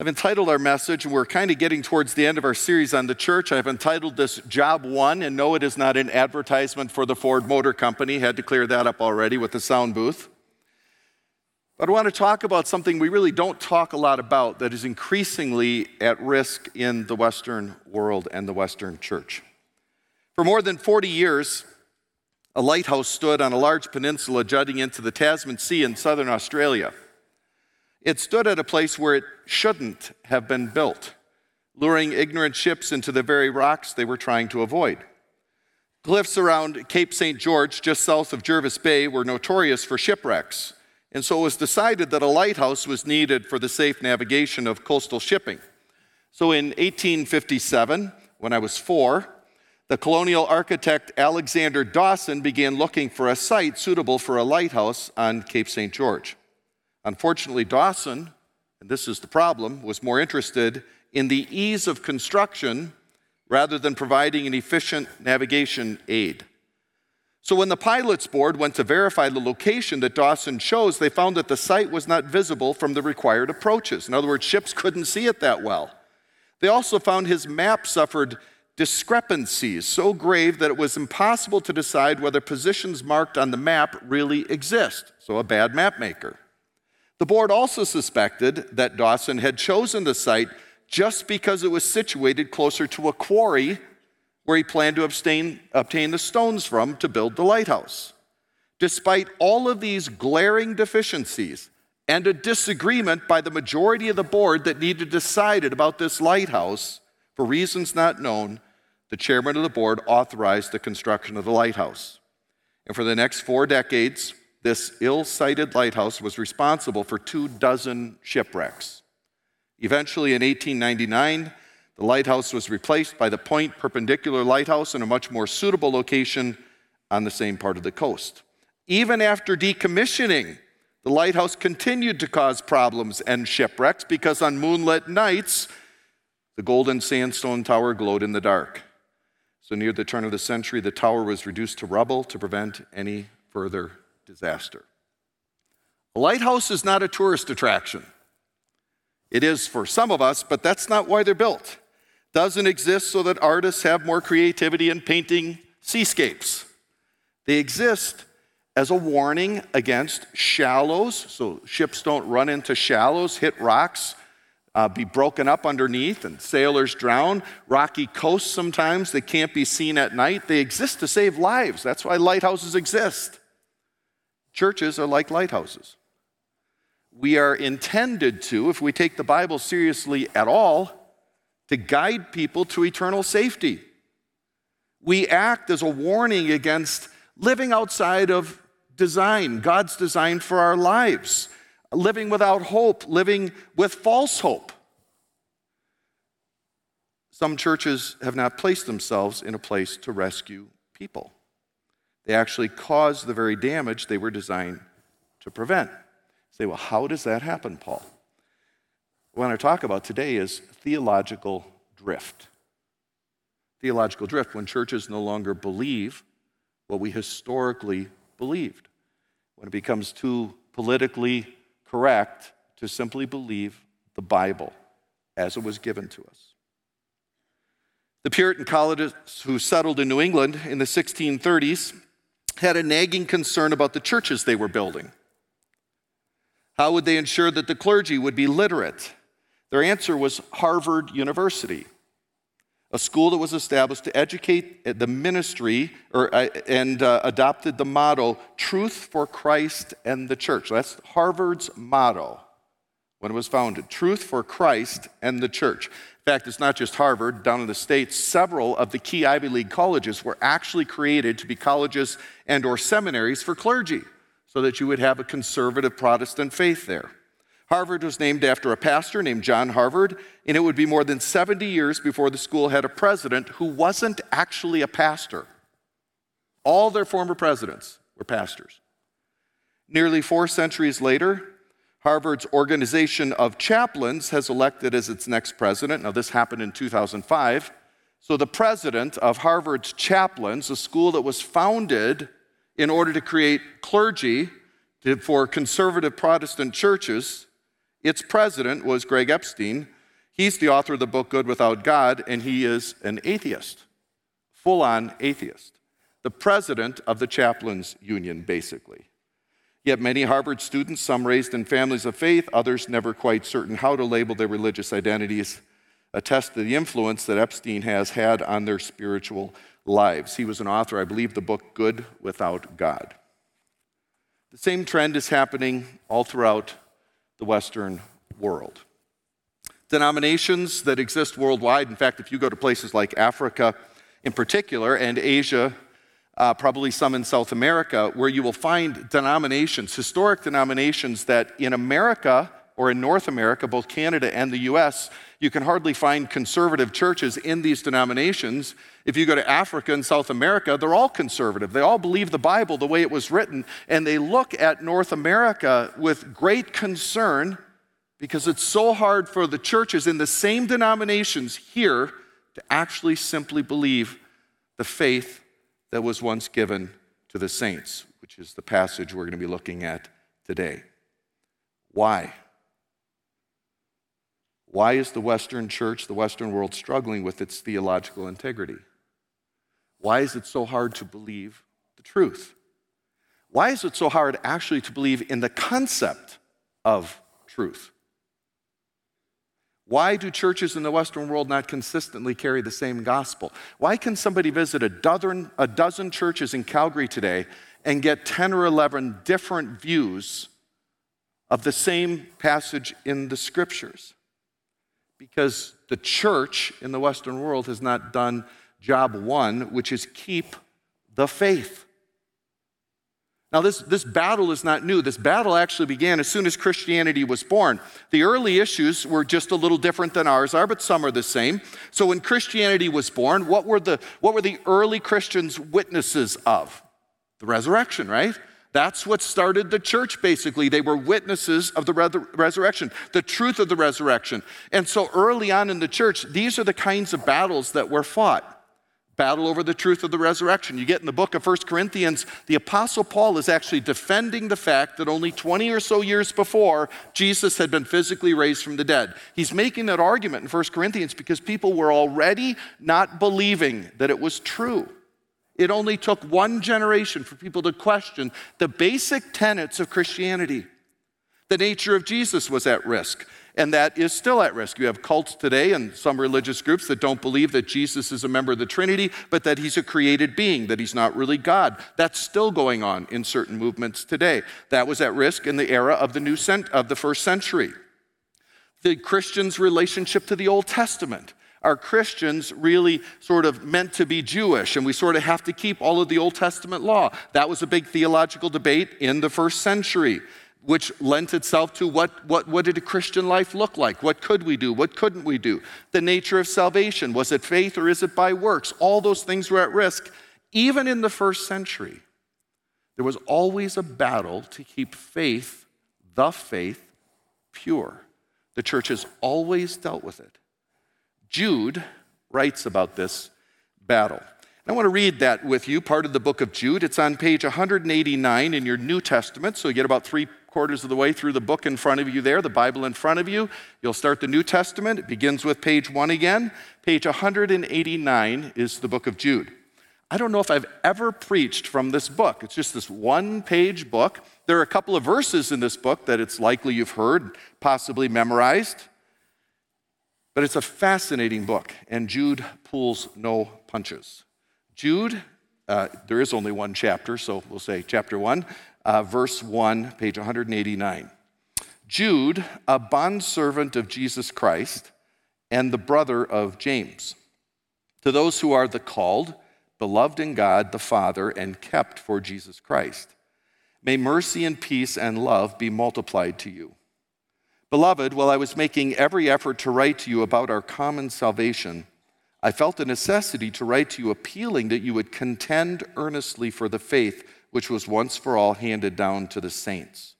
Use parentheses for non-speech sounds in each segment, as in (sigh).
I've entitled our message, and we're kind of getting towards the end of our series on the church. I've entitled this Job One, and no, it is not an advertisement for the Ford Motor Company. Had to clear that up already with the sound booth. But I want to talk about something we really don't talk a lot about that is increasingly at risk in the Western world and the Western church. For more than 40 years, a lighthouse stood on a large peninsula jutting into the Tasman Sea in southern Australia. It stood at a place where it shouldn't have been built, luring ignorant ships into the very rocks they were trying to avoid. Cliffs around Cape St. George, just south of Jervis Bay, were notorious for shipwrecks, and so it was decided that a lighthouse was needed for the safe navigation of coastal shipping. So in 1857, when I was four, the colonial architect Alexander Dawson began looking for a site suitable for a lighthouse on Cape St. George. Unfortunately, Dawson, and this is the problem, was more interested in the ease of construction rather than providing an efficient navigation aid. So, when the pilots board went to verify the location that Dawson chose, they found that the site was not visible from the required approaches. In other words, ships couldn't see it that well. They also found his map suffered discrepancies so grave that it was impossible to decide whether positions marked on the map really exist. So, a bad map maker. The board also suspected that Dawson had chosen the site just because it was situated closer to a quarry where he planned to abstain, obtain the stones from to build the lighthouse. Despite all of these glaring deficiencies and a disagreement by the majority of the board that needed to decide about this lighthouse, for reasons not known, the chairman of the board authorized the construction of the lighthouse. And for the next four decades, this ill sighted lighthouse was responsible for two dozen shipwrecks. Eventually, in 1899, the lighthouse was replaced by the Point Perpendicular Lighthouse in a much more suitable location on the same part of the coast. Even after decommissioning, the lighthouse continued to cause problems and shipwrecks because on moonlit nights, the golden sandstone tower glowed in the dark. So, near the turn of the century, the tower was reduced to rubble to prevent any further disaster. A lighthouse is not a tourist attraction. It is for some of us, but that's not why they're built. Doesn't exist so that artists have more creativity in painting seascapes. They exist as a warning against shallows, so ships don't run into shallows, hit rocks, uh, be broken up underneath, and sailors drown. Rocky coasts sometimes, they can't be seen at night. They exist to save lives. That's why lighthouses exist. Churches are like lighthouses. We are intended to, if we take the Bible seriously at all, to guide people to eternal safety. We act as a warning against living outside of design, God's design for our lives, living without hope, living with false hope. Some churches have not placed themselves in a place to rescue people. They actually cause the very damage they were designed to prevent. say, well, how does that happen, Paul? What I want to talk about today is theological drift. Theological drift, when churches no longer believe what we historically believed, when it becomes too politically correct to simply believe the Bible as it was given to us. The Puritan colonists who settled in New England in the 1630s had a nagging concern about the churches they were building. How would they ensure that the clergy would be literate? Their answer was Harvard University, a school that was established to educate the ministry or, uh, and uh, adopted the motto, Truth for Christ and the Church. That's Harvard's motto when it was founded Truth for Christ and the Church. Fact, it's not just Harvard. Down in the States, several of the key Ivy League colleges were actually created to be colleges and or seminaries for clergy so that you would have a conservative Protestant faith there. Harvard was named after a pastor named John Harvard, and it would be more than 70 years before the school had a president who wasn't actually a pastor. All their former presidents were pastors. Nearly four centuries later, Harvard's organization of chaplains has elected as its next president. Now, this happened in 2005. So, the president of Harvard's chaplains, a school that was founded in order to create clergy for conservative Protestant churches, its president was Greg Epstein. He's the author of the book Good Without God, and he is an atheist, full on atheist. The president of the chaplains union, basically. Yet many Harvard students, some raised in families of faith, others never quite certain how to label their religious identities, attest to the influence that Epstein has had on their spiritual lives. He was an author, I believe, the book Good Without God. The same trend is happening all throughout the Western world. Denominations that exist worldwide, in fact, if you go to places like Africa in particular and Asia, uh, probably some in South America, where you will find denominations, historic denominations that in America or in North America, both Canada and the US, you can hardly find conservative churches in these denominations. If you go to Africa and South America, they're all conservative. They all believe the Bible the way it was written, and they look at North America with great concern because it's so hard for the churches in the same denominations here to actually simply believe the faith that was once given to the saints, which is the passage we're going to be looking at today. Why? Why is the Western church, the Western world, struggling with its theological integrity? Why is it so hard to believe the truth? Why is it so hard actually to believe in the concept of truth? Why do churches in the Western world not consistently carry the same gospel? Why can somebody visit a dozen, a dozen churches in Calgary today and get 10 or 11 different views of the same passage in the scriptures? because the church in the Western world has not done job one, which is keep the faith. Now, this, this battle is not new. This battle actually began as soon as Christianity was born. The early issues were just a little different than ours are, but some are the same. So, when Christianity was born, what were the, what were the early Christians witnesses of? The resurrection, right? That's what started the church, basically. They were witnesses of the resurrection, the truth of the resurrection. And so early on in the church, these are the kinds of battles that were fought battle over the truth of the resurrection. You get in the book of First Corinthians, the Apostle Paul is actually defending the fact that only 20 or so years before, Jesus had been physically raised from the dead. He's making that argument in First Corinthians because people were already not believing that it was true. It only took one generation for people to question the basic tenets of Christianity. The nature of Jesus was at risk, and that is still at risk. You have cults today and some religious groups that don't believe that Jesus is a member of the Trinity, but that he's a created being, that he's not really God. That's still going on in certain movements today. That was at risk in the era of the new cent- of the first century. The Christian's relationship to the Old Testament are Christians really sort of meant to be Jewish and we sort of have to keep all of the Old Testament law? That was a big theological debate in the first century, which lent itself to what, what, what did a Christian life look like? What could we do? What couldn't we do? The nature of salvation was it faith or is it by works? All those things were at risk. Even in the first century, there was always a battle to keep faith, the faith, pure. The church has always dealt with it. Jude writes about this battle. I want to read that with you, part of the book of Jude. It's on page 189 in your New Testament, so you get about three quarters of the way through the book in front of you there, the Bible in front of you. You'll start the New Testament. It begins with page one again. Page 189 is the book of Jude. I don't know if I've ever preached from this book. It's just this one page book. There are a couple of verses in this book that it's likely you've heard, possibly memorized. But it's a fascinating book, and Jude pulls no punches. Jude, uh, there is only one chapter, so we'll say chapter 1, uh, verse 1, page 189. Jude, a bondservant of Jesus Christ and the brother of James, to those who are the called, beloved in God the Father, and kept for Jesus Christ, may mercy and peace and love be multiplied to you. Beloved, while I was making every effort to write to you about our common salvation, I felt a necessity to write to you appealing that you would contend earnestly for the faith which was once for all handed down to the saints.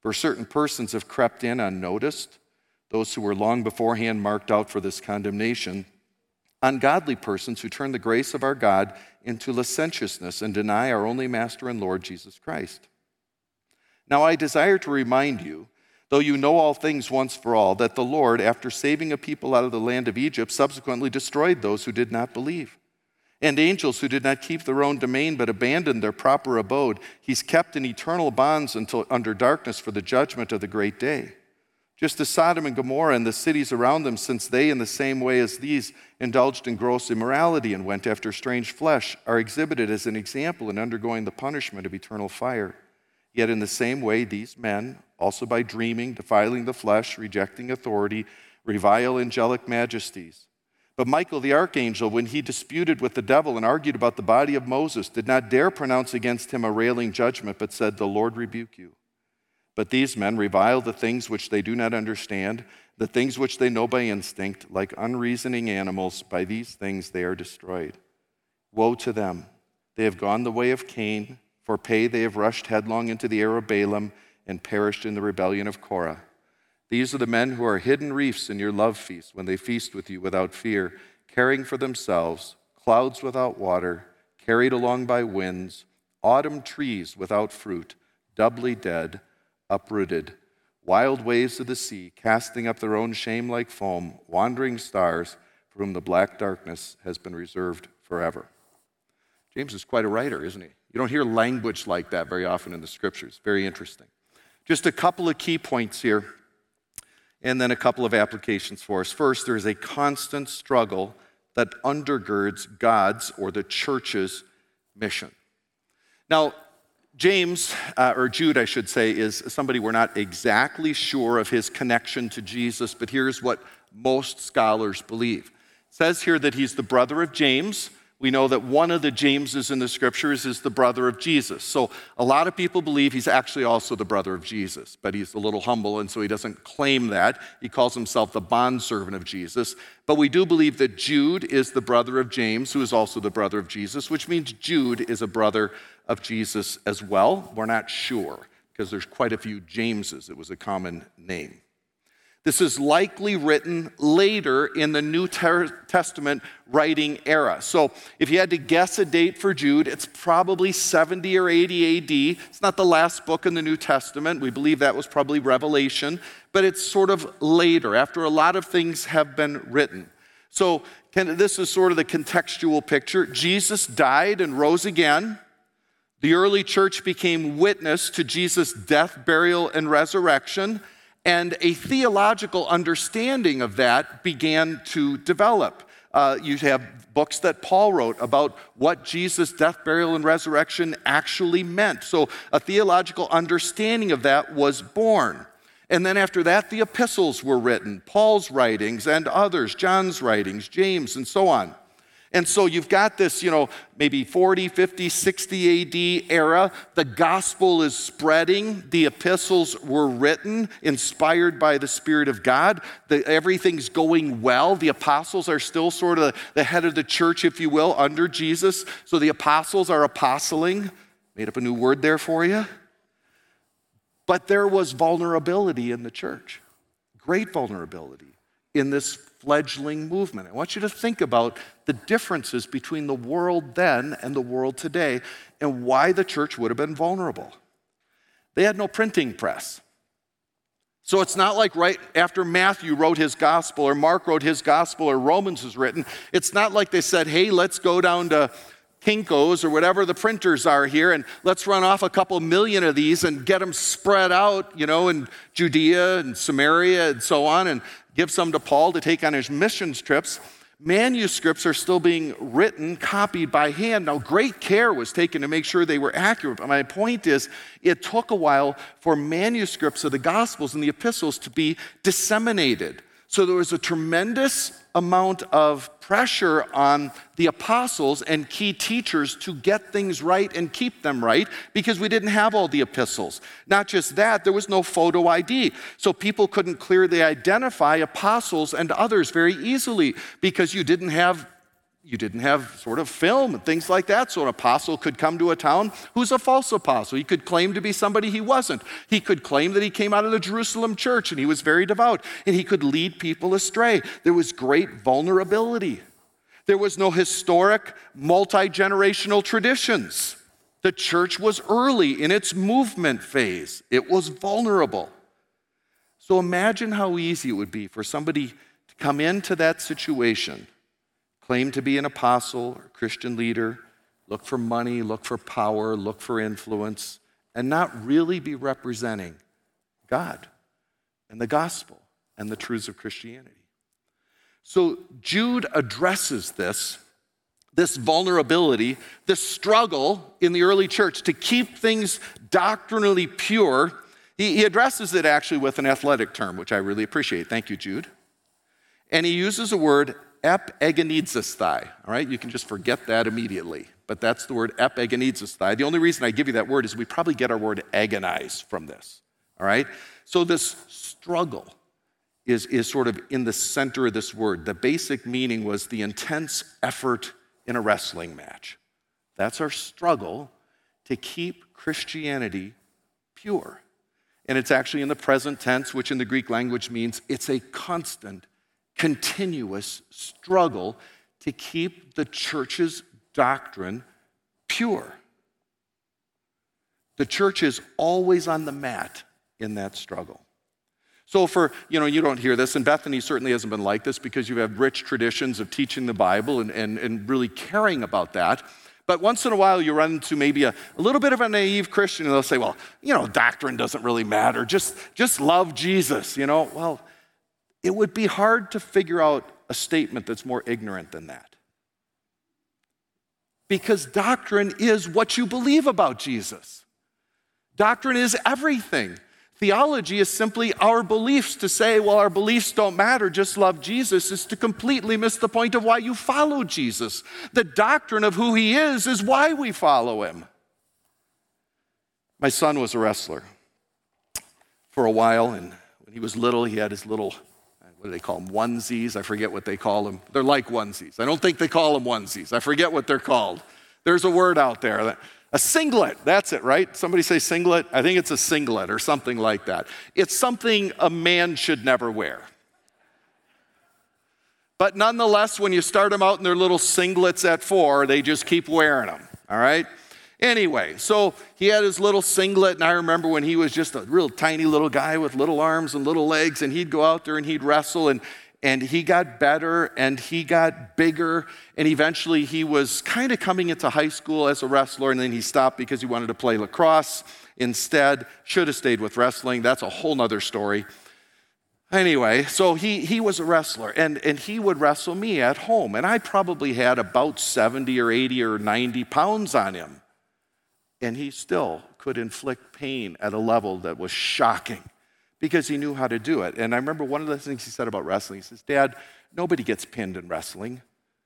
For certain persons have crept in unnoticed, those who were long beforehand marked out for this condemnation, ungodly persons who turn the grace of our God into licentiousness and deny our only Master and Lord Jesus Christ. Now I desire to remind you Though you know all things once for all, that the Lord, after saving a people out of the land of Egypt, subsequently destroyed those who did not believe. And angels who did not keep their own domain but abandoned their proper abode, he's kept in eternal bonds until under darkness for the judgment of the great day. Just as Sodom and Gomorrah and the cities around them, since they, in the same way as these, indulged in gross immorality and went after strange flesh, are exhibited as an example in undergoing the punishment of eternal fire. Yet, in the same way, these men, also by dreaming, defiling the flesh, rejecting authority, revile angelic majesties. But Michael the archangel, when he disputed with the devil and argued about the body of Moses, did not dare pronounce against him a railing judgment, but said, The Lord rebuke you. But these men revile the things which they do not understand, the things which they know by instinct, like unreasoning animals. By these things they are destroyed. Woe to them! They have gone the way of Cain for pay, they have rushed headlong into the air of Balaam and perished in the rebellion of Korah. These are the men who are hidden reefs in your love feast when they feast with you without fear, caring for themselves, clouds without water, carried along by winds, autumn trees without fruit, doubly dead, uprooted, wild waves of the sea, casting up their own shame like foam, wandering stars, for whom the black darkness has been reserved forever. James is quite a writer, isn't he? You don't hear language like that very often in the scriptures. Very interesting. Just a couple of key points here, and then a couple of applications for us. First, there is a constant struggle that undergirds God's or the church's mission. Now, James, uh, or Jude, I should say, is somebody we're not exactly sure of his connection to Jesus, but here's what most scholars believe. It says here that he's the brother of James, we know that one of the Jameses in the scriptures is the brother of Jesus. So a lot of people believe he's actually also the brother of Jesus, but he's a little humble, and so he doesn't claim that. He calls himself the bondservant of Jesus. But we do believe that Jude is the brother of James, who is also the brother of Jesus, which means Jude is a brother of Jesus as well. We're not sure because there's quite a few Jameses. It was a common name. This is likely written later in the New Testament writing era. So if you had to guess a date for Jude, it's probably 70 or 80 AD. It's not the last book in the New Testament. We believe that was probably Revelation, but it's sort of later, after a lot of things have been written. So this is sort of the contextual picture. Jesus died and rose again. The early church became witness to Jesus' death, burial, and resurrection and a theological understanding of that began to develop. Uh, you have books that Paul wrote about what Jesus' death, burial, and resurrection actually meant. So a theological understanding of that was born. And then after that, the epistles were written Paul's writings and others, John's writings, James, and so on. And so you've got this, you know, maybe 40, 50, 60 AD era. The gospel is spreading. The epistles were written, inspired by the Spirit of God. The, everything's going well. The apostles are still sort of the head of the church, if you will, under Jesus. So the apostles are apostling. Made up a new word there for you. But there was vulnerability in the church, great vulnerability in this fledgling movement. I want you to think about the differences between the world then and the world today and why the church would have been vulnerable. They had no printing press. So it's not like right after Matthew wrote his gospel or Mark wrote his gospel or Romans was written. It's not like they said, hey, let's go down to Kinko's or whatever the printers are here, and let's run off a couple million of these and get them spread out, you know, in Judea and Samaria and so on, and give some to Paul to take on his missions trips. Manuscripts are still being written, copied by hand. Now, great care was taken to make sure they were accurate. But my point is, it took a while for manuscripts of the Gospels and the epistles to be disseminated. So there was a tremendous amount of pressure on the apostles and key teachers to get things right and keep them right because we didn't have all the epistles. Not just that, there was no photo ID. So people couldn't clearly identify apostles and others very easily because you didn't have you didn't have sort of film and things like that. So an apostle could come to a town who's a false apostle. He could claim to be somebody he wasn't. He could claim that he came out of the Jerusalem church and he was very devout and he could lead people astray. There was great vulnerability. There was no historic, multi generational traditions. The church was early in its movement phase, it was vulnerable. So imagine how easy it would be for somebody to come into that situation claim to be an apostle or Christian leader, look for money, look for power, look for influence, and not really be representing God and the gospel and the truths of Christianity. So Jude addresses this, this vulnerability, this struggle in the early church to keep things doctrinally pure. He, he addresses it actually with an athletic term, which I really appreciate. Thank you, Jude. And he uses a word epagonizesthai. All right, you can just forget that immediately. But that's the word epagonizesthai. The only reason I give you that word is we probably get our word agonize from this. All right? So this struggle is, is sort of in the center of this word. The basic meaning was the intense effort in a wrestling match. That's our struggle to keep Christianity pure. And it's actually in the present tense, which in the Greek language means it's a constant continuous struggle to keep the church's doctrine pure. The church is always on the mat in that struggle. So, for, you know, you don't hear this, and Bethany certainly hasn't been like this because you have rich traditions of teaching the Bible and, and, and really caring about that. But once in a while, you run into maybe a, a little bit of a naive Christian, and they'll say, well, you know, doctrine doesn't really matter. Just, just love Jesus, you know. Well, it would be hard to figure out a statement that's more ignorant than that. Because doctrine is what you believe about Jesus. Doctrine is everything. Theology is simply our beliefs. To say, well, our beliefs don't matter, just love Jesus, is to completely miss the point of why you follow Jesus. The doctrine of who he is is why we follow him. My son was a wrestler for a while, and when he was little, he had his little what do they call them? Onesies. I forget what they call them. They're like onesies. I don't think they call them onesies. I forget what they're called. There's a word out there. That, a singlet, that's it, right? Somebody say singlet? I think it's a singlet or something like that. It's something a man should never wear. But nonetheless, when you start them out in their little singlets at four, they just keep wearing them, all right? Anyway, so he had his little singlet, and I remember when he was just a real tiny little guy with little arms and little legs, and he'd go out there and he'd wrestle, and, and he got better and he got bigger, and eventually he was kind of coming into high school as a wrestler, and then he stopped because he wanted to play lacrosse instead. Should have stayed with wrestling. That's a whole nother story. Anyway, so he, he was a wrestler, and, and he would wrestle me at home, and I probably had about 70 or 80 or 90 pounds on him and he still could inflict pain at a level that was shocking because he knew how to do it. And I remember one of the things he said about wrestling. He says, Dad, nobody gets pinned in wrestling.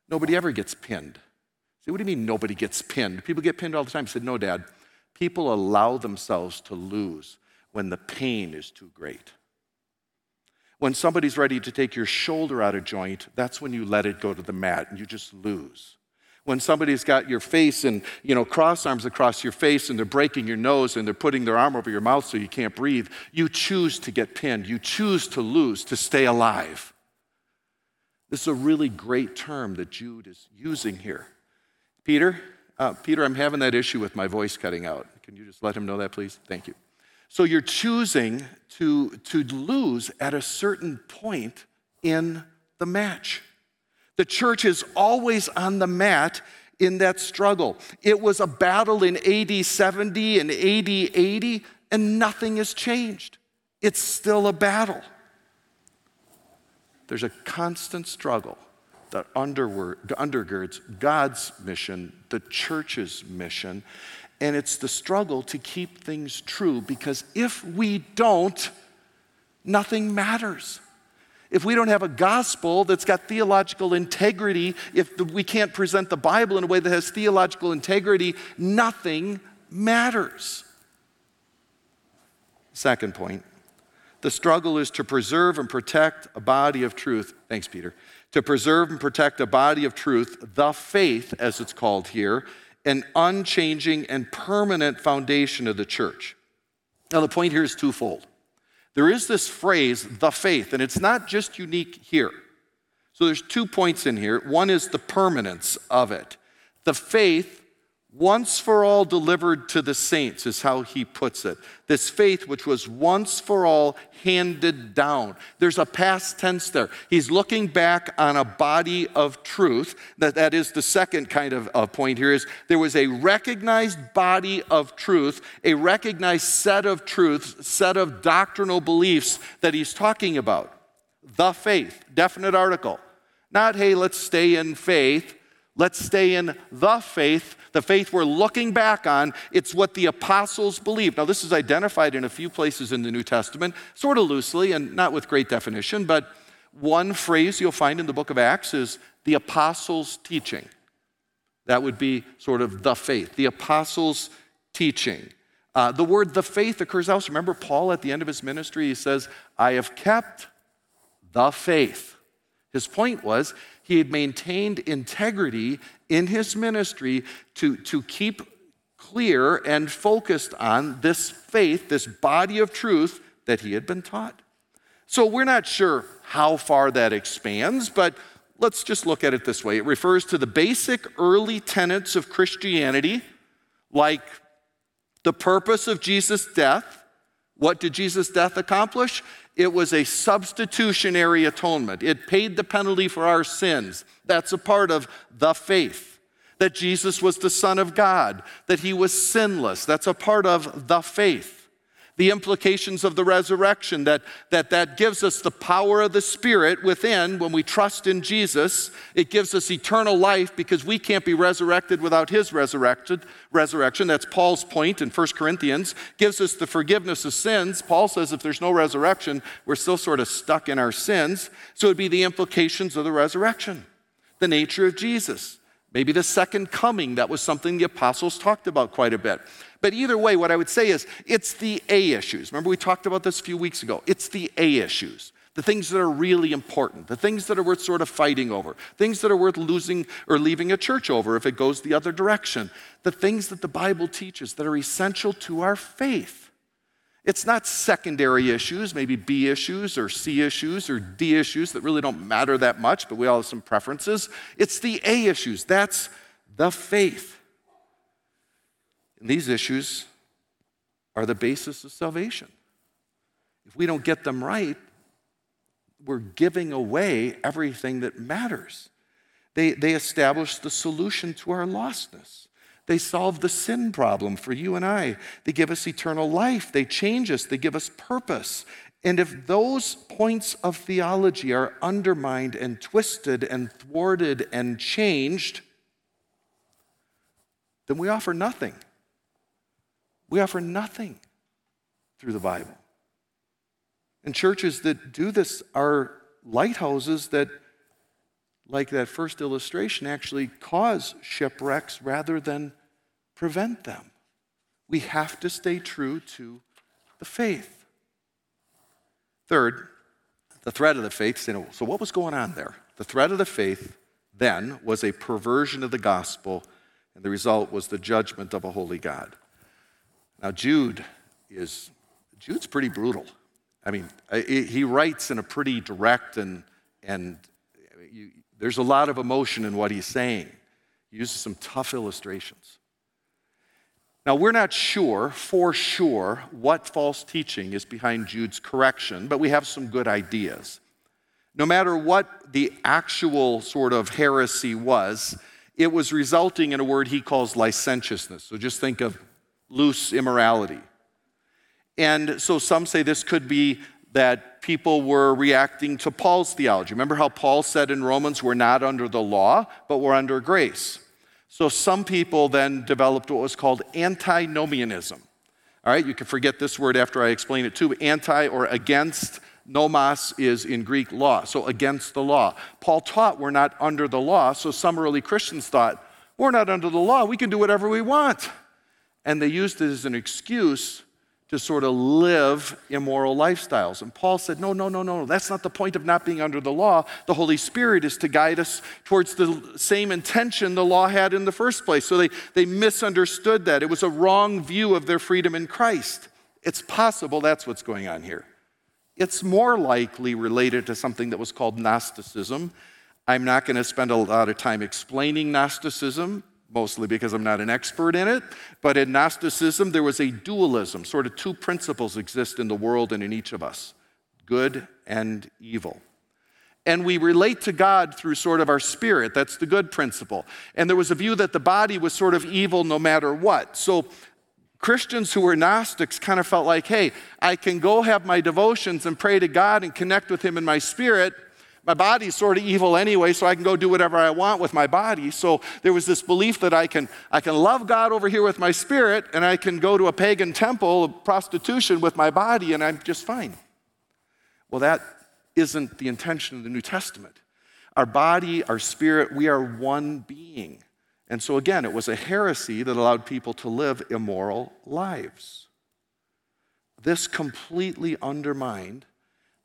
Nobody ever gets pinned. I said, What do you mean nobody gets pinned? People get pinned all the time. He said, No, Dad. People allow themselves to lose when the pain is too great. When somebody's ready to take your shoulder out of joint, that's when you let it go to the mat and you just lose when somebody's got your face and you know cross arms across your face and they're breaking your nose and they're putting their arm over your mouth so you can't breathe you choose to get pinned. You choose to lose to stay alive. This is a really great term that jude is using here. Peter uh, peter i'm having that issue with my voice cutting out. Can you just let him know that please? Thank you. So you're choosing to, to lose at a certain point in the match the church is always on the mat in that struggle. It was a battle in AD 70 and AD 80, and nothing has changed. It's still a battle. There's a constant struggle that undergirds God's mission, the church's mission, and it's the struggle to keep things true because if we don't, nothing matters. If we don't have a gospel that's got theological integrity, if we can't present the Bible in a way that has theological integrity, nothing matters. Second point the struggle is to preserve and protect a body of truth. Thanks, Peter. To preserve and protect a body of truth, the faith, as it's called here, an unchanging and permanent foundation of the church. Now, the point here is twofold. There is this phrase, the faith, and it's not just unique here. So there's two points in here. One is the permanence of it. The faith once for all delivered to the saints, is how he puts it. This faith which was once for all handed down. There's a past tense there. He's looking back on a body of truth. That, that is the second kind of point here is there was a recognized body of truth, a recognized set of truths, set of doctrinal beliefs that he's talking about. The faith, definite article. Not, hey, let's stay in faith. Let's stay in the faith the faith we're looking back on. It's what the apostles believed. Now, this is identified in a few places in the New Testament, sort of loosely and not with great definition, but one phrase you'll find in the book of Acts is the apostles' teaching. That would be sort of the faith, the apostles' teaching. Uh, the word the faith occurs also. Remember, Paul at the end of his ministry, he says, I have kept the faith. His point was he had maintained integrity in his ministry to, to keep clear and focused on this faith, this body of truth that he had been taught. So we're not sure how far that expands, but let's just look at it this way. It refers to the basic early tenets of Christianity, like the purpose of Jesus' death. What did Jesus' death accomplish? It was a substitutionary atonement. It paid the penalty for our sins. That's a part of the faith. That Jesus was the Son of God, that he was sinless. That's a part of the faith the implications of the resurrection, that, that that gives us the power of the Spirit within when we trust in Jesus. It gives us eternal life because we can't be resurrected without his resurrected resurrection. That's Paul's point in 1 Corinthians. Gives us the forgiveness of sins. Paul says if there's no resurrection, we're still sort of stuck in our sins. So it'd be the implications of the resurrection, the nature of Jesus. Maybe the second coming, that was something the apostles talked about quite a bit. But either way, what I would say is it's the A issues. Remember, we talked about this a few weeks ago. It's the A issues, the things that are really important, the things that are worth sort of fighting over, things that are worth losing or leaving a church over if it goes the other direction, the things that the Bible teaches that are essential to our faith. It's not secondary issues, maybe B issues or C issues or D issues that really don't matter that much, but we all have some preferences. It's the A issues. That's the faith. And these issues are the basis of salvation. If we don't get them right, we're giving away everything that matters. They, they establish the solution to our lostness. They solve the sin problem for you and I. They give us eternal life. They change us. They give us purpose. And if those points of theology are undermined and twisted and thwarted and changed, then we offer nothing. We offer nothing through the Bible. And churches that do this are lighthouses that, like that first illustration, actually cause shipwrecks rather than prevent them. We have to stay true to the faith. Third, the threat of the faith. So, what was going on there? The threat of the faith then was a perversion of the gospel, and the result was the judgment of a holy God. Now, Jude is, Jude's pretty brutal. I mean, he writes in a pretty direct and, and you, there's a lot of emotion in what he's saying. He uses some tough illustrations. Now, we're not sure for sure what false teaching is behind Jude's correction, but we have some good ideas. No matter what the actual sort of heresy was, it was resulting in a word he calls licentiousness. So just think of loose immorality. And so some say this could be that people were reacting to Paul's theology. Remember how Paul said in Romans, we're not under the law, but we're under grace. So some people then developed what was called antinomianism. All right, you can forget this word after I explain it too. Anti or against Nomos is in Greek law, so against the law. Paul taught we're not under the law, so some early Christians thought, we're not under the law, we can do whatever we want. And they used it as an excuse to sort of live immoral lifestyles. And Paul said, No, no, no, no, that's not the point of not being under the law. The Holy Spirit is to guide us towards the same intention the law had in the first place. So they, they misunderstood that. It was a wrong view of their freedom in Christ. It's possible that's what's going on here. It's more likely related to something that was called Gnosticism. I'm not going to spend a lot of time explaining Gnosticism mostly because I'm not an expert in it. But in Gnosticism, there was a dualism, sort of two principles exist in the world and in each of us good and evil. And we relate to God through sort of our spirit. That's the good principle. And there was a view that the body was sort of evil no matter what. So Christians who were Gnostics kind of felt like, hey, I can go have my devotions and pray to God and connect with Him in my spirit my body's sort of evil anyway, so I can go do whatever I want with my body. So there was this belief that I can, I can love God over here with my spirit, and I can go to a pagan temple of prostitution with my body, and I'm just fine. Well, that isn't the intention of the New Testament. Our body, our spirit, we are one being. And so, again, it was a heresy that allowed people to live immoral lives. This completely undermined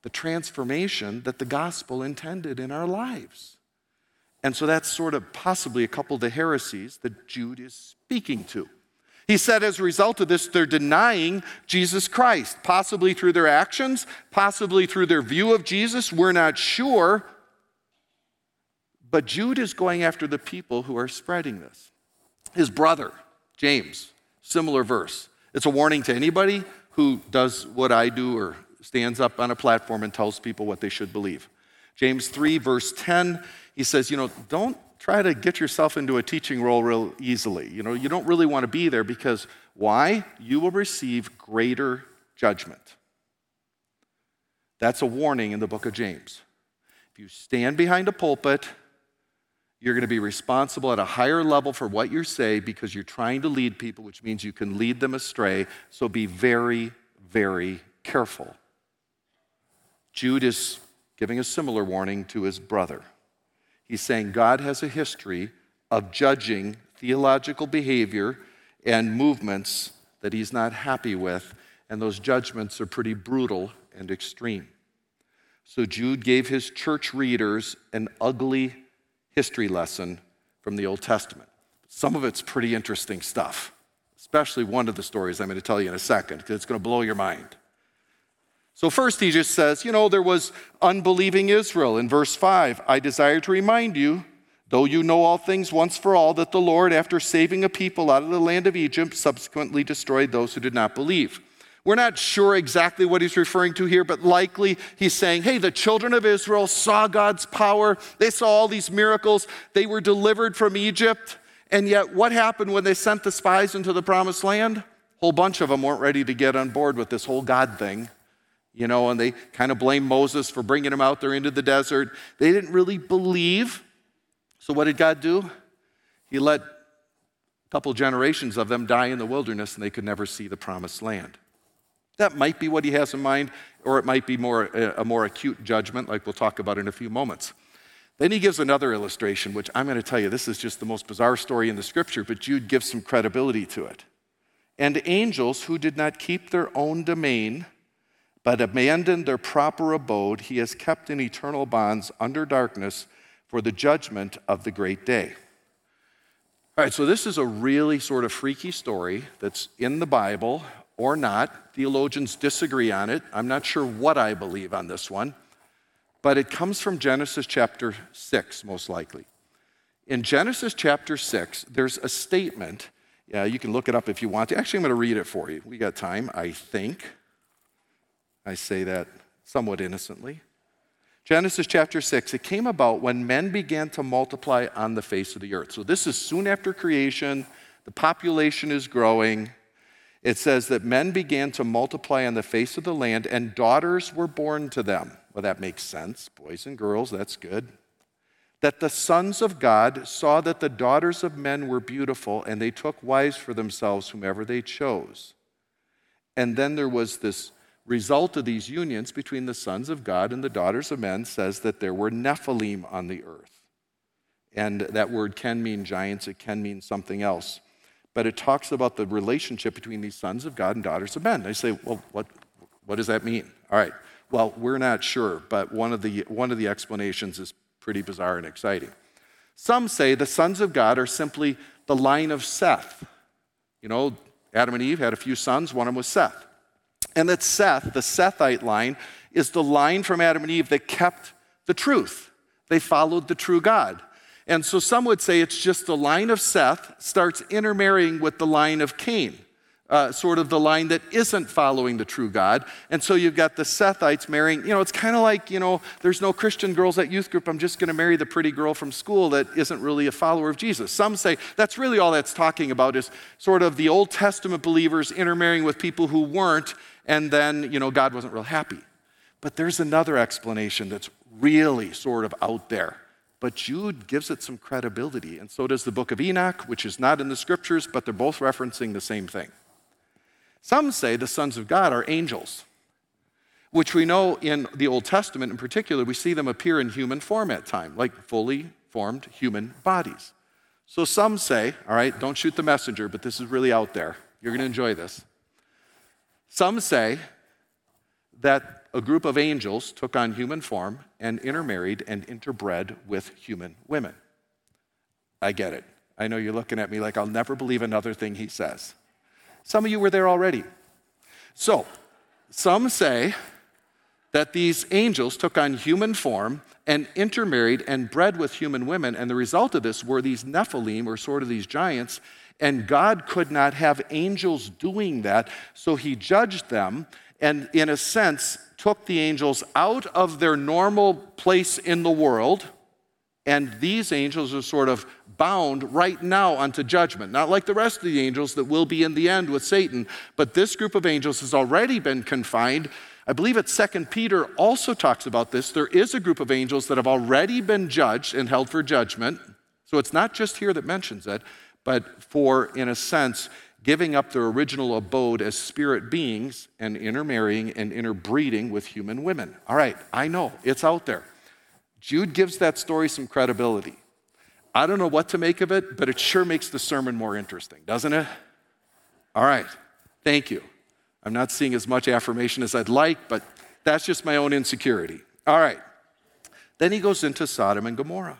the transformation that the gospel intended in our lives. And so that's sort of possibly a couple of the heresies that Jude is speaking to. He said, as a result of this, they're denying Jesus Christ, possibly through their actions, possibly through their view of Jesus. We're not sure. But Jude is going after the people who are spreading this. His brother, James, similar verse. It's a warning to anybody who does what I do or stands up on a platform and tells people what they should believe. James 3, verse 10, he says, You know, don't try to get yourself into a teaching role real easily. You know, you don't really want to be there because why? You will receive greater judgment. That's a warning in the book of James. If you stand behind a pulpit, you're going to be responsible at a higher level for what you say because you're trying to lead people, which means you can lead them astray. So be very, very careful. Jude is giving a similar warning to his brother. He's saying God has a history of judging theological behavior and movements that he's not happy with, and those judgments are pretty brutal and extreme. So Jude gave his church readers an ugly history lesson from the Old Testament. Some of it's pretty interesting stuff, especially one of the stories I'm going to tell you in a second, because it's going to blow your mind. So, first, he just says, you know, there was unbelieving Israel. In verse 5, I desire to remind you, though you know all things once for all, that the Lord, after saving a people out of the land of Egypt, subsequently destroyed those who did not believe. We're not sure exactly what he's referring to here, but likely he's saying, hey, the children of Israel saw God's power. They saw all these miracles. They were delivered from Egypt. And yet, what happened when they sent the spies into the promised land? A whole bunch of them weren't ready to get on board with this whole God thing you know, and they kind of blame Moses for bringing them out there into the desert. They didn't really believe. So, what did God do? He let a couple generations of them die in the wilderness and they could never see the promised land. That might be what he has in mind, or it might be more, a more acute judgment, like we'll talk about in a few moments. Then he gives another illustration, which I'm going to tell you, this is just the most bizarre story in the scripture, but Jude gives some credibility to it. And angels who did not keep their own domain, but abandoned their proper abode, he has kept in eternal bonds under darkness for the judgment of the great day. All right, so this is a really sort of freaky story that's in the Bible or not. Theologians disagree on it. I'm not sure what I believe on this one, but it comes from Genesis chapter 6, most likely. In Genesis chapter 6, there's a statement. Yeah, you can look it up if you want to. Actually, I'm going to read it for you. We got time, I think. I say that somewhat innocently. Genesis chapter 6, it came about when men began to multiply on the face of the earth. So, this is soon after creation, the population is growing. It says that men began to multiply on the face of the land, and daughters were born to them. Well, that makes sense. Boys and girls, that's good. That the sons of God saw that the daughters of men were beautiful, and they took wives for themselves, whomever they chose. And then there was this result of these unions between the sons of God and the daughters of men says that there were Nephilim on the earth. And that word can mean giants, it can mean something else. But it talks about the relationship between these sons of God and daughters of men. They say, well, what, what does that mean? All right, well, we're not sure, but one of, the, one of the explanations is pretty bizarre and exciting. Some say the sons of God are simply the line of Seth. You know, Adam and Eve had a few sons, one of them was Seth. And that Seth, the Sethite line, is the line from Adam and Eve that kept the truth. They followed the true God. And so some would say it's just the line of Seth starts intermarrying with the line of Cain, uh, sort of the line that isn't following the true God. And so you've got the Sethites marrying, you know, it's kind of like, you know, there's no Christian girls at youth group. I'm just going to marry the pretty girl from school that isn't really a follower of Jesus. Some say that's really all that's talking about is sort of the Old Testament believers intermarrying with people who weren't and then, you know, God wasn't real happy. But there's another explanation that's really sort of out there. But Jude gives it some credibility, and so does the book of Enoch, which is not in the scriptures, but they're both referencing the same thing. Some say the sons of God are angels, which we know in the Old Testament in particular, we see them appear in human form at time, like fully formed human bodies. So some say, all right, don't shoot the messenger, but this is really out there. You're going to enjoy this. Some say that a group of angels took on human form and intermarried and interbred with human women. I get it. I know you're looking at me like I'll never believe another thing he says. Some of you were there already. So, some say that these angels took on human form and intermarried and bred with human women, and the result of this were these Nephilim, or sort of these giants, and God could not have angels doing that, so he judged them and, in a sense, took the angels out of their normal place in the world. And these angels are sort of bound right now unto judgment. Not like the rest of the angels that will be in the end with Satan, but this group of angels has already been confined. I believe it's Second Peter also talks about this. There is a group of angels that have already been judged and held for judgment. So it's not just here that mentions it, but for, in a sense, giving up their original abode as spirit beings and intermarrying and interbreeding with human women. All right, I know, it's out there. Jude gives that story some credibility. I don't know what to make of it, but it sure makes the sermon more interesting, doesn't it? All right, thank you. I'm not seeing as much affirmation as I'd like, but that's just my own insecurity. All right. Then he goes into Sodom and Gomorrah.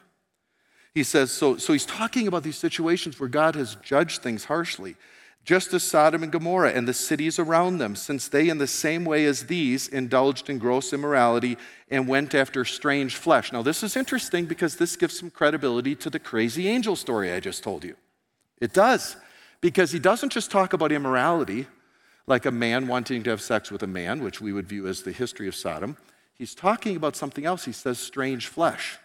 He says, so, so he's talking about these situations where God has judged things harshly, just as Sodom and Gomorrah and the cities around them, since they, in the same way as these, indulged in gross immorality and went after strange flesh. Now, this is interesting because this gives some credibility to the crazy angel story I just told you. It does, because he doesn't just talk about immorality, like a man wanting to have sex with a man, which we would view as the history of Sodom. He's talking about something else. He says strange flesh.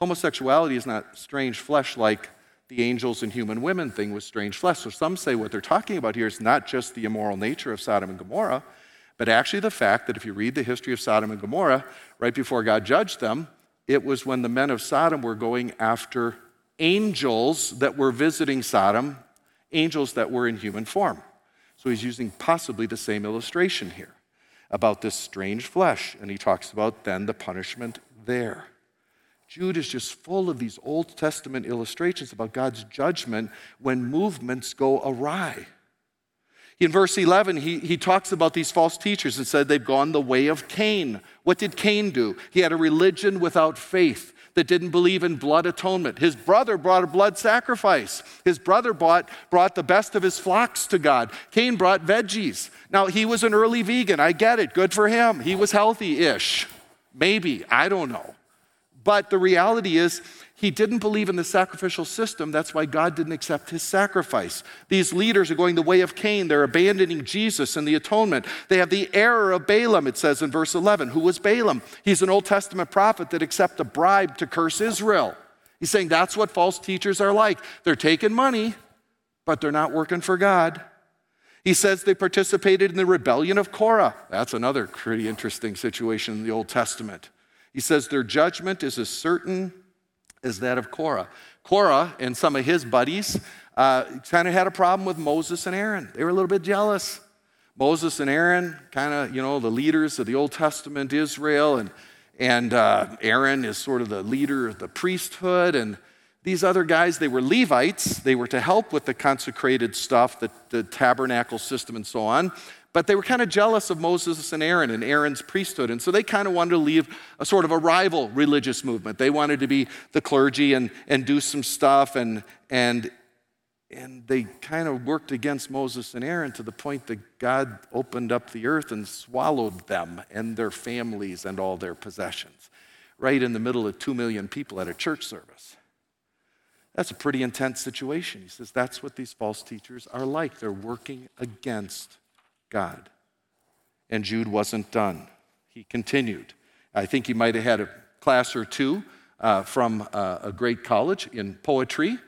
Homosexuality is not strange flesh like the angels and human women thing was strange flesh. So some say what they're talking about here is not just the immoral nature of Sodom and Gomorrah, but actually the fact that if you read the history of Sodom and Gomorrah, right before God judged them, it was when the men of Sodom were going after angels that were visiting Sodom, angels that were in human form. So he's using possibly the same illustration here about this strange flesh, and he talks about then the punishment there. Jude is just full of these Old Testament illustrations about God's judgment when movements go awry. In verse 11, he, he talks about these false teachers and said they've gone the way of Cain. What did Cain do? He had a religion without faith that didn't believe in blood atonement. His brother brought a blood sacrifice. His brother brought, brought the best of his flocks to God. Cain brought veggies. Now, he was an early vegan. I get it. Good for him. He was healthy ish. Maybe. I don't know. But the reality is, he didn't believe in the sacrificial system. That's why God didn't accept his sacrifice. These leaders are going the way of Cain. They're abandoning Jesus and the atonement. They have the error of Balaam, it says in verse 11. Who was Balaam? He's an Old Testament prophet that accepted a bribe to curse Israel. He's saying that's what false teachers are like. They're taking money, but they're not working for God. He says they participated in the rebellion of Korah. That's another pretty interesting situation in the Old Testament. He says their judgment is as certain as that of Korah. Korah and some of his buddies uh, kind of had a problem with Moses and Aaron. They were a little bit jealous. Moses and Aaron, kind of, you know, the leaders of the Old Testament Israel, and, and uh, Aaron is sort of the leader of the priesthood. And these other guys, they were Levites. They were to help with the consecrated stuff, the, the tabernacle system, and so on. But they were kind of jealous of Moses and Aaron and Aaron's priesthood. And so they kind of wanted to leave a sort of a rival religious movement. They wanted to be the clergy and, and do some stuff. And, and and they kind of worked against Moses and Aaron to the point that God opened up the earth and swallowed them and their families and all their possessions, right in the middle of two million people at a church service. That's a pretty intense situation. He says that's what these false teachers are like. They're working against God. And Jude wasn't done. He continued. I think he might have had a class or two uh, from uh, a great college in poetry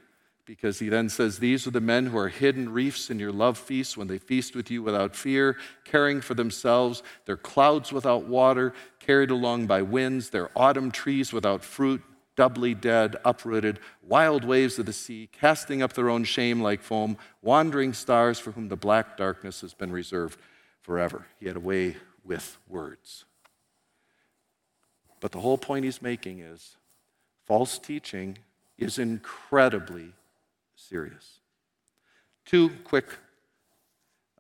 because he then says, These are the men who are hidden reefs in your love feasts when they feast with you without fear, caring for themselves. They're clouds without water, carried along by winds. They're autumn trees without fruit, doubly dead, uprooted, wild waves of the sea, casting up their own shame like foam, wandering stars for whom the black darkness has been reserved forever. He had a way with words. But the whole point he's making is false teaching is incredibly serious. Two quick,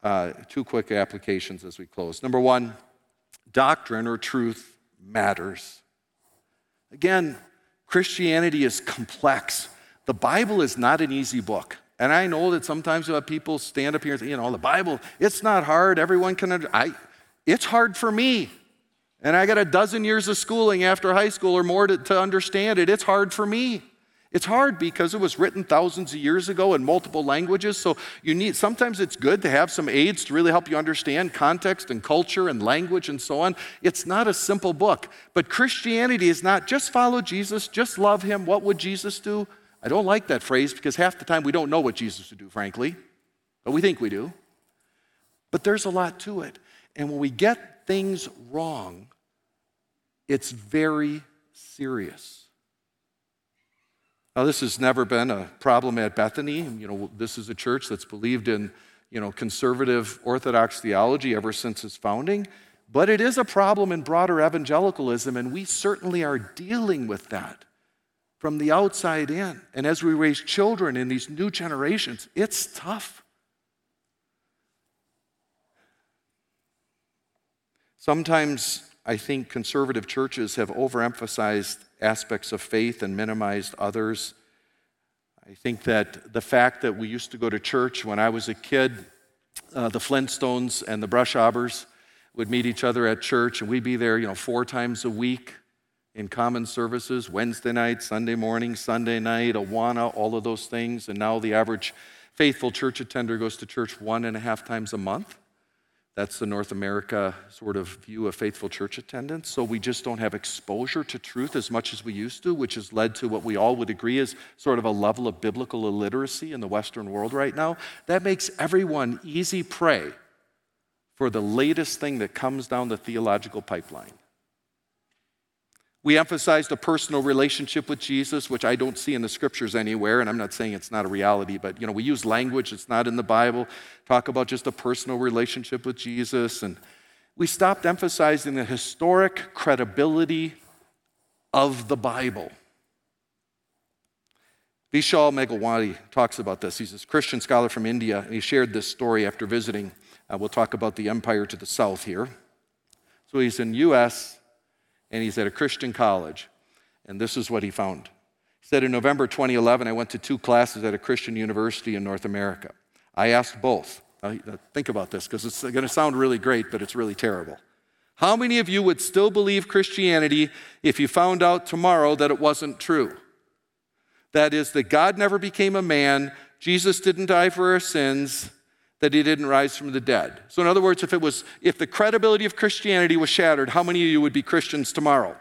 uh, two quick applications as we close. Number one, doctrine or truth matters. Again, Christianity is complex. The Bible is not an easy book. And I know that sometimes you have people stand up here and say, you know, the Bible, it's not hard. Everyone can, I, it's hard for me. And I got a dozen years of schooling after high school or more to, to understand it. It's hard for me. It's hard because it was written thousands of years ago in multiple languages. So you need sometimes it's good to have some aids to really help you understand context and culture and language and so on. It's not a simple book. But Christianity is not just follow Jesus, just love him. What would Jesus do? I don't like that phrase because half the time we don't know what Jesus would do, frankly. But we think we do. But there's a lot to it. And when we get things wrong, it's very serious. Now, this has never been a problem at Bethany. You know, this is a church that's believed in, you know, conservative Orthodox theology ever since its founding. But it is a problem in broader evangelicalism, and we certainly are dealing with that from the outside in. And as we raise children in these new generations, it's tough. Sometimes I think conservative churches have overemphasized aspects of faith and minimized others. I think that the fact that we used to go to church when I was a kid, uh, the Flintstones and the Brushabers would meet each other at church, and we'd be there, you know, four times a week in common services Wednesday night, Sunday morning, Sunday night, Awana, all of those things. And now the average faithful church attender goes to church one and a half times a month. That's the North America sort of view of faithful church attendance. So we just don't have exposure to truth as much as we used to, which has led to what we all would agree is sort of a level of biblical illiteracy in the Western world right now. That makes everyone easy prey for the latest thing that comes down the theological pipeline. We emphasized a personal relationship with Jesus, which I don't see in the scriptures anywhere, and I'm not saying it's not a reality, but you know, we use language that's not in the Bible, talk about just a personal relationship with Jesus, and we stopped emphasizing the historic credibility of the Bible. Vishal Mangalwadi talks about this. He's a Christian scholar from India, and he shared this story after visiting. Uh, we'll talk about the empire to the south here. So he's in U.S and he's at a Christian college. And this is what he found. He said, In November 2011, I went to two classes at a Christian university in North America. I asked both. Think about this because it's going to sound really great, but it's really terrible. How many of you would still believe Christianity if you found out tomorrow that it wasn't true? That is, that God never became a man, Jesus didn't die for our sins, that he didn't rise from the dead. So in other words, if it was if the credibility of Christianity was shattered, how many of you would be Christians tomorrow?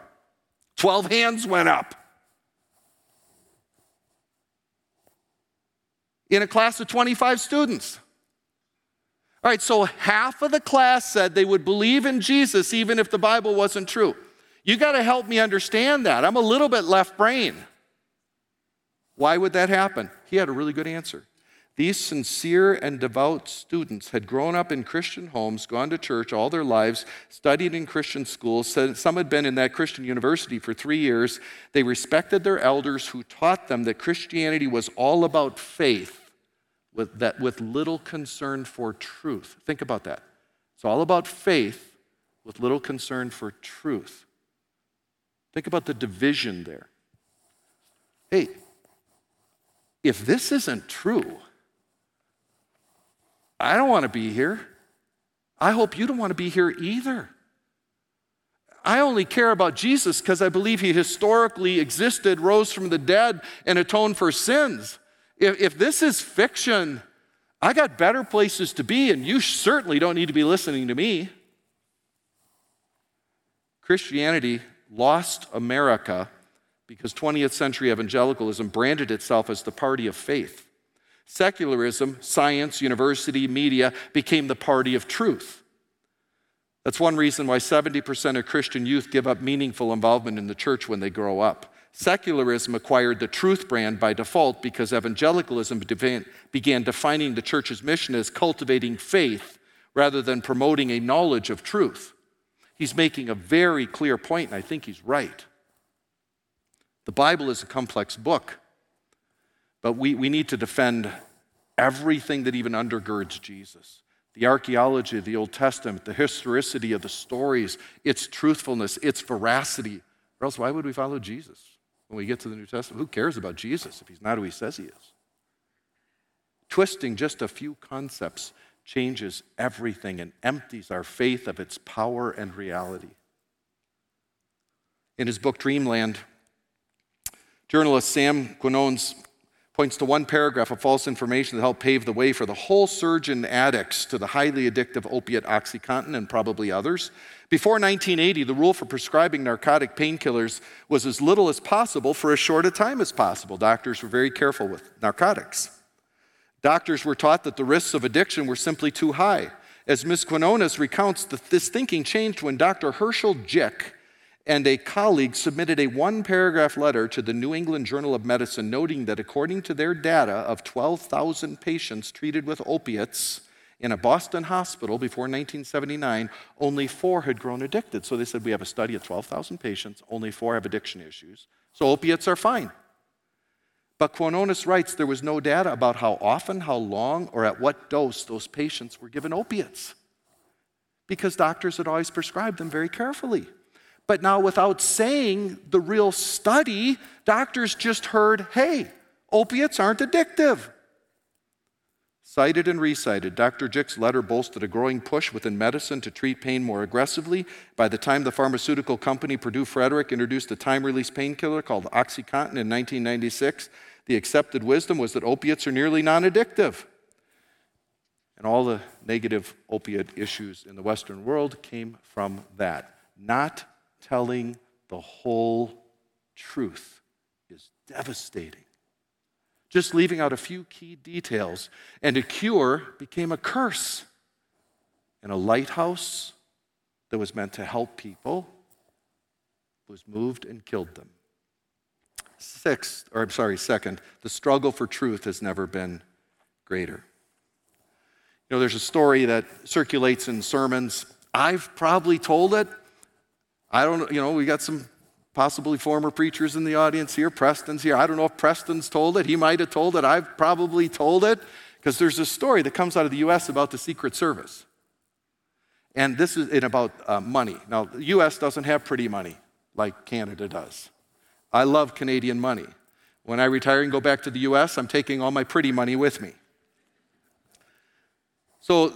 12 hands went up. In a class of 25 students. All right, so half of the class said they would believe in Jesus even if the Bible wasn't true. You got to help me understand that. I'm a little bit left brain. Why would that happen? He had a really good answer. These sincere and devout students had grown up in Christian homes, gone to church all their lives, studied in Christian schools. Some had been in that Christian university for three years. They respected their elders who taught them that Christianity was all about faith, with, that, with little concern for truth. Think about that. It's all about faith with little concern for truth. Think about the division there. Hey, if this isn't true, I don't want to be here. I hope you don't want to be here either. I only care about Jesus because I believe he historically existed, rose from the dead, and atoned for sins. If, if, this is fiction, I got better places to be, and you certainly don't need to be listening to me. Christianity lost America because 20th century evangelicalism branded itself as the party of faith. Secularism, science, university, media became the party of truth. That's one reason why 70% of Christian youth give up meaningful involvement in the church when they grow up. Secularism acquired the truth brand by default because evangelicalism began defining the church's mission as cultivating faith rather than promoting a knowledge of truth. He's making a very clear point, and I think he's right. The Bible is a complex book. But we, we need to defend everything that even undergirds Jesus the archaeology of the Old Testament, the historicity of the stories, its truthfulness, its veracity. Or else, why would we follow Jesus when we get to the New Testament? Who cares about Jesus if he's not who he says he is? Twisting just a few concepts changes everything and empties our faith of its power and reality. In his book Dreamland, journalist Sam Quinones points to one paragraph of false information that helped pave the way for the whole surge in addicts to the highly addictive opiate Oxycontin and probably others. Before 1980, the rule for prescribing narcotic painkillers was as little as possible for as short a time as possible. Doctors were very careful with narcotics. Doctors were taught that the risks of addiction were simply too high. As Ms. Quinones recounts, this thinking changed when Dr. Hershel Jick and a colleague submitted a one paragraph letter to the New England Journal of Medicine noting that according to their data of 12,000 patients treated with opiates in a Boston hospital before 1979, only four had grown addicted. So they said, We have a study of 12,000 patients, only four have addiction issues. So opiates are fine. But Quinones writes there was no data about how often, how long, or at what dose those patients were given opiates because doctors had always prescribed them very carefully. But now, without saying the real study, doctors just heard hey, opiates aren't addictive. Cited and recited, Dr. Jick's letter boasted a growing push within medicine to treat pain more aggressively. By the time the pharmaceutical company Purdue Frederick introduced a time release painkiller called Oxycontin in 1996, the accepted wisdom was that opiates are nearly non addictive. And all the negative opiate issues in the Western world came from that. Not telling the whole truth is devastating. Just leaving out a few key details, and a cure became a curse. And a lighthouse that was meant to help people was moved and killed them. Sixth, or I'm sorry, second, the struggle for truth has never been greater. You know, there's a story that circulates in sermons. I've probably told it, I don't, you know, we got some possibly former preachers in the audience here. Preston's here. I don't know if Preston's told it. He might have told it. I've probably told it because there's a story that comes out of the U.S. about the Secret Service. And this is in about uh, money. Now, the U.S. doesn't have pretty money like Canada does. I love Canadian money. When I retire and go back to the U.S., I'm taking all my pretty money with me. So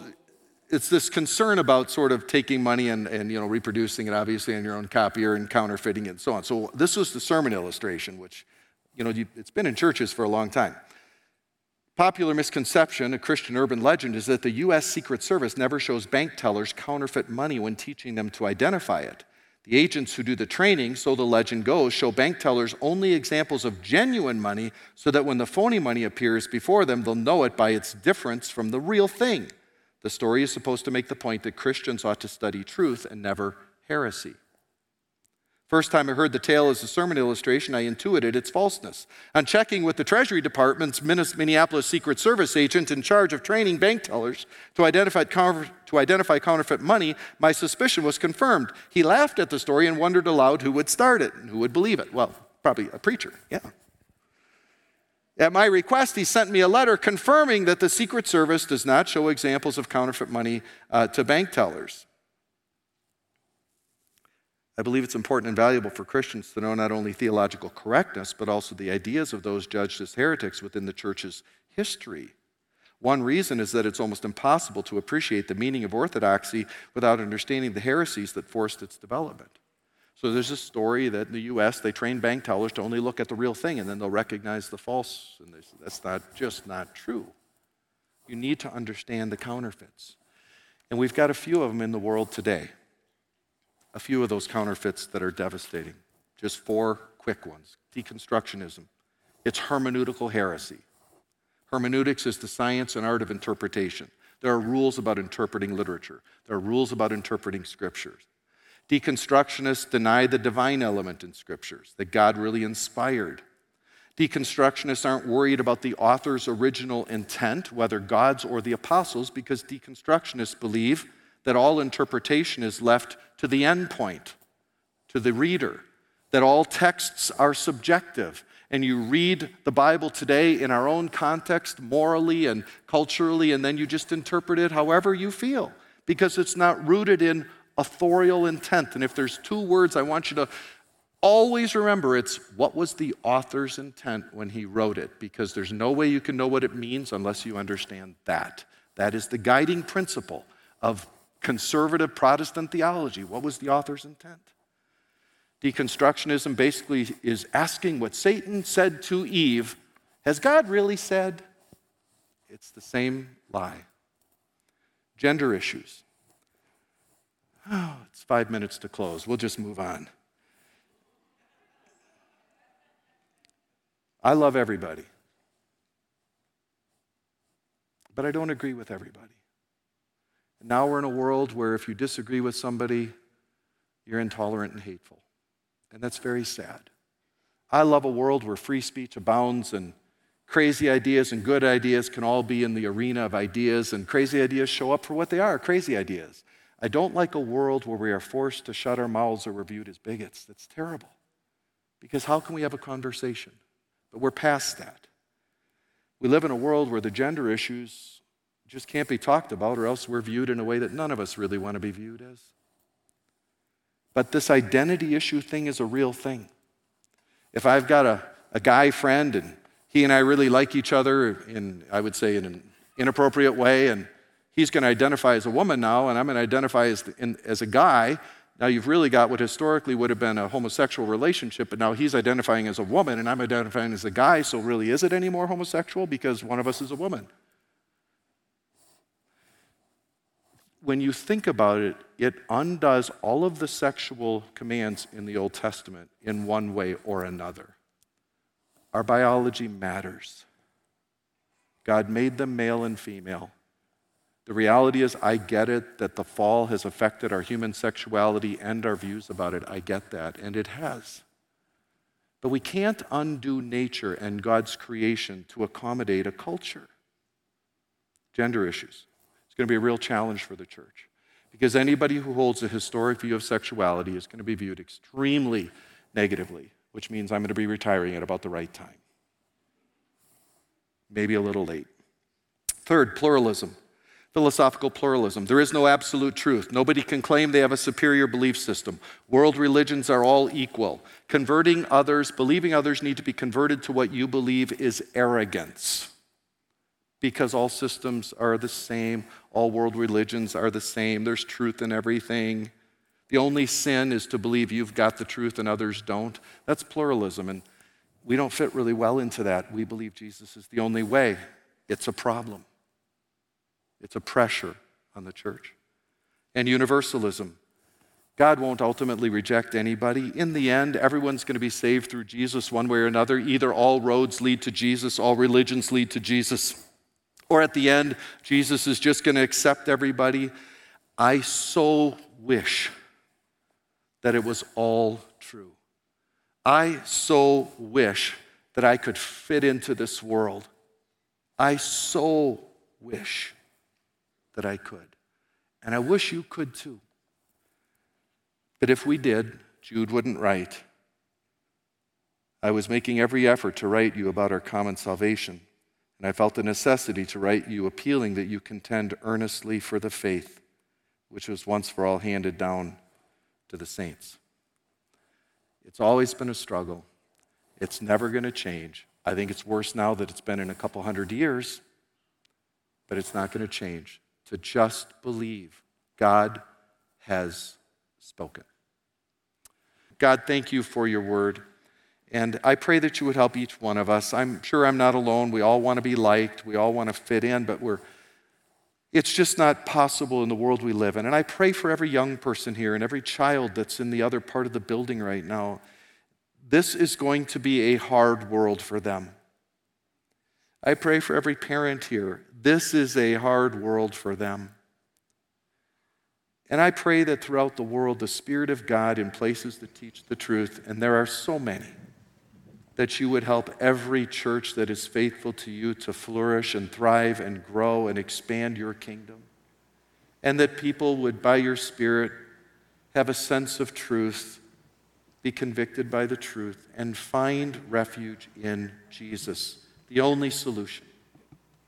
it's this concern about sort of taking money and, and you know reproducing it obviously on your own copier and counterfeiting it and so on. So this was the sermon illustration, which you know you, it's been in churches for a long time. Popular misconception, a Christian urban legend, is that the U.S. Secret Service never shows bank tellers counterfeit money when teaching them to identify it. The agents who do the training, so the legend goes, show bank tellers only examples of genuine money so that when the phony money appears before them, they'll know it by its difference from the real thing. The story is supposed to make the point that Christians ought to study truth and never heresy. First time I heard the tale as a sermon illustration, I intuited its falseness. On checking with the Treasury Department's Minneapolis Secret Service agent in charge of training bank tellers to identify, to identify counterfeit money, my suspicion was confirmed. He laughed at the story and wondered aloud who would start it and who would believe it. Well, probably a preacher, yeah. At my request, he sent me a letter confirming that the Secret Service does not show examples of counterfeit money uh, to bank tellers. I believe it's important and valuable for Christians to know not only theological correctness, but also the ideas of those judged as heretics within the church's history. One reason is that it's almost impossible to appreciate the meaning of orthodoxy without understanding the heresies that forced its development. So there's a story that in the US they train bank tellers to only look at the real thing and then they'll recognize the false. And that's not just not true. You need to understand the counterfeits. And we've got a few of them in the world today a few of those counterfeits that are devastating. Just four quick ones deconstructionism, it's hermeneutical heresy. Hermeneutics is the science and art of interpretation. There are rules about interpreting literature, there are rules about interpreting scriptures. Deconstructionists deny the divine element in scriptures, that God really inspired. Deconstructionists aren't worried about the author's original intent, whether God's or the apostles', because deconstructionists believe that all interpretation is left to the end point, to the reader, that all texts are subjective. And you read the Bible today in our own context, morally and culturally, and then you just interpret it however you feel because it's not rooted in authorial intent. And if there's two words I want you to always remember, it's what was the author's intent when he wrote it because there's no way you can know what it means unless you understand that. That is the guiding principle of conservative Protestant theology. What was the author's intent? Deconstructionism basically is asking what Satan said to Eve Has God really said? It's the same lie. Gender issues. Oh, (sighs) it's five minutes to close. We'll just move on. I love everybody, but I don't agree with everybody. Now we're in a world where if you disagree with somebody, you're intolerant and hateful. And that's very sad. I love a world where free speech abounds and crazy ideas and good ideas can all be in the arena of ideas, and crazy ideas show up for what they are crazy ideas. I don't like a world where we are forced to shut our mouths or we're viewed as bigots. That's terrible. Because how can we have a conversation? But we're past that. We live in a world where the gender issues just can't be talked about, or else we're viewed in a way that none of us really want to be viewed as. But this identity issue thing is a real thing. If I've got a, a guy friend and he and I really like each other in, I would say, in an inappropriate way, and he's going to identify as a woman now, and I'm going to identify as, the, in, as a guy, now you've really got what historically would have been a homosexual relationship, but now he's identifying as a woman, and I'm identifying as a guy, so really is it any more homosexual because one of us is a woman? when you think about it, it undoes all of the sexual commands in the Old Testament in one way or another. Our biology matters. God made them male and female. The reality is, I get it that the fall has affected our human sexuality and our views about it. I get that, and it has. But we can't undo nature and God's creation to accommodate a culture. Gender issues. It's going to be a real challenge for the church because anybody who holds a historic view of sexuality is going to be viewed extremely negatively, which means I'm going to be retiring at about the right time. Maybe a little late. Third, pluralism. Philosophical pluralism. There is no absolute truth. Nobody can claim they have a superior belief system. World religions are all equal. Converting others, believing others need to be converted to what you believe is arrogance because all systems are the same, all world religions are the same, there's truth in everything. The only sin is to believe you've got the truth and others don't. That's pluralism, and we don't fit really well into that. We believe Jesus is the only way. It's a problem, it's a pressure on the church. And universalism. God won't ultimately reject anybody. In the end, everyone's going to be saved through Jesus one way or another. Either all roads lead to Jesus, all religions lead to Jesus. Or at the end, Jesus is just going to accept everybody. I so wish that it was all true. I so wish that I could fit into this world. I so wish that I could. And I wish you could too. But if we did, Jude wouldn't write. I was making every effort to write you about our common salvation, and I felt the necessity to write you appealing that you contend earnestly for the faith which was once for all handed down to the saints. It's always been a struggle. It's never going to change. I think it's worse now that it's been in a couple hundred years, but it's not going to change. To just believe God has spoken. God, thank you for your word. And I pray that you would help each one of us. I'm sure I'm not alone. We all want to be liked, we all want to fit in, but we're it's just not possible in the world we live in. And I pray for every young person here and every child that's in the other part of the building right now. This is going to be a hard world for them. I pray for every parent here. This is a hard world for them. And I pray that throughout the world, the Spirit of God in places that teach the truth, and there are so many, that you would help every church that is faithful to you to flourish and thrive and grow and expand your kingdom. And that people would, by your Spirit, have a sense of truth, be convicted by the truth, and find refuge in Jesus, the only solution.